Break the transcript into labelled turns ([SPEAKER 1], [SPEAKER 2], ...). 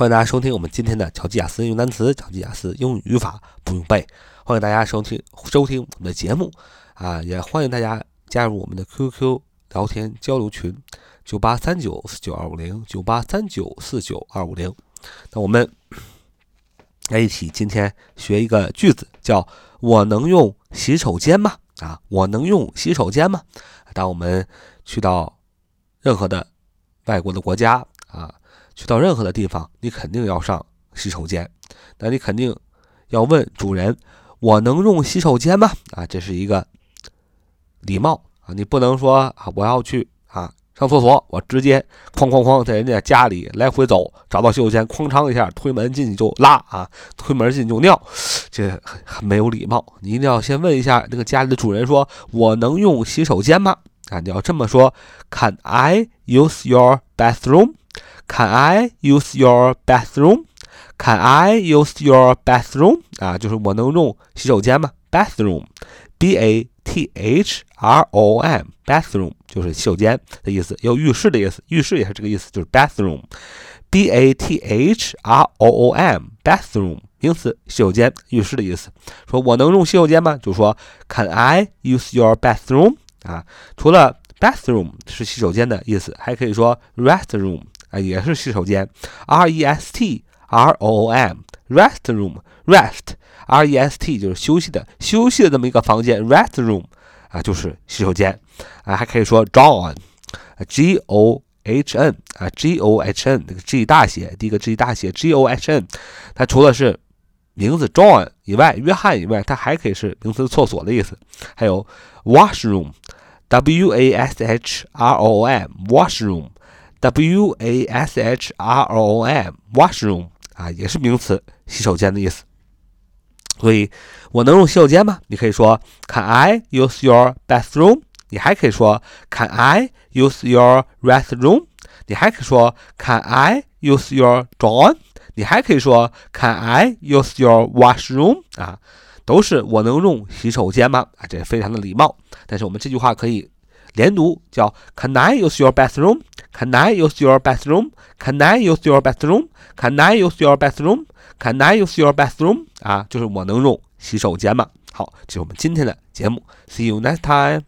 [SPEAKER 1] 欢迎大家收听我们今天的乔吉雅思英语单词、乔吉雅思英语语法不用背。欢迎大家收听收听我们的节目啊，也欢迎大家加入我们的 QQ 聊天交流群：九八三九四九二五零九八三九四九二五零。那我们来一起今天学一个句子，叫“我能用洗手间吗？”啊，我能用洗手间吗？当我们去到任何的外国的国家啊。去到任何的地方，你肯定要上洗手间，那你肯定要问主人：“我能用洗手间吗？”啊，这是一个礼貌啊，你不能说啊，我要去啊上厕所，我直接哐哐哐在人家家里来回走，找到洗手间，哐当一下推门进去就拉啊，推门进去就尿，这很很没有礼貌。你一定要先问一下那个家里的主人，说我能用洗手间吗？啊，你要这么说：“Can I use your bathroom？” Can I use your bathroom? Can I use your bathroom? 啊，就是我能用洗手间吗？Bathroom，b a t h r o m bathroom 就是洗手间的意思，有浴室的意思，浴室也是这个意思，就是 bathroom，b a t h r o o m bathroom 名词，洗手间、浴室的意思。说我能用洗手间吗？就说 Can I use your bathroom? 啊，除了 bathroom 是洗手间的意思，还可以说 restroom。 啊，也是洗手间，r e s t r o o m，restroom，rest，r e s t 就是休息的，休息的这么一个房间，restroom，啊，就是洗手间，啊，还可以说 John，G O H N，啊，G O H N，那个 G 大写，第一个 G 大写，G O H N，它除了是名字 John 以外，约翰以外，它还可以是名词厕所的意思，还有 washroom，W A S H R O O M，washroom。W A S H R O O M，washroom 啊，也是名词，洗手间的意思。所以，我能用洗手间吗？你可以说 Can I use your bathroom？你还可以说 Can I use your restroom？你还可以说 Can I use your drawer？你还可以说 Can I use your washroom？啊，都是我能用洗手间吗？啊，这非常的礼貌。但是我们这句话可以。连读叫 Can I use your bathroom? Can I use your bathroom? Can I use your bathroom? Can I use your bathroom? Can I use your bathroom? 啊，就是我能用洗手间吗？好，这是我们今天的节目。See you next time.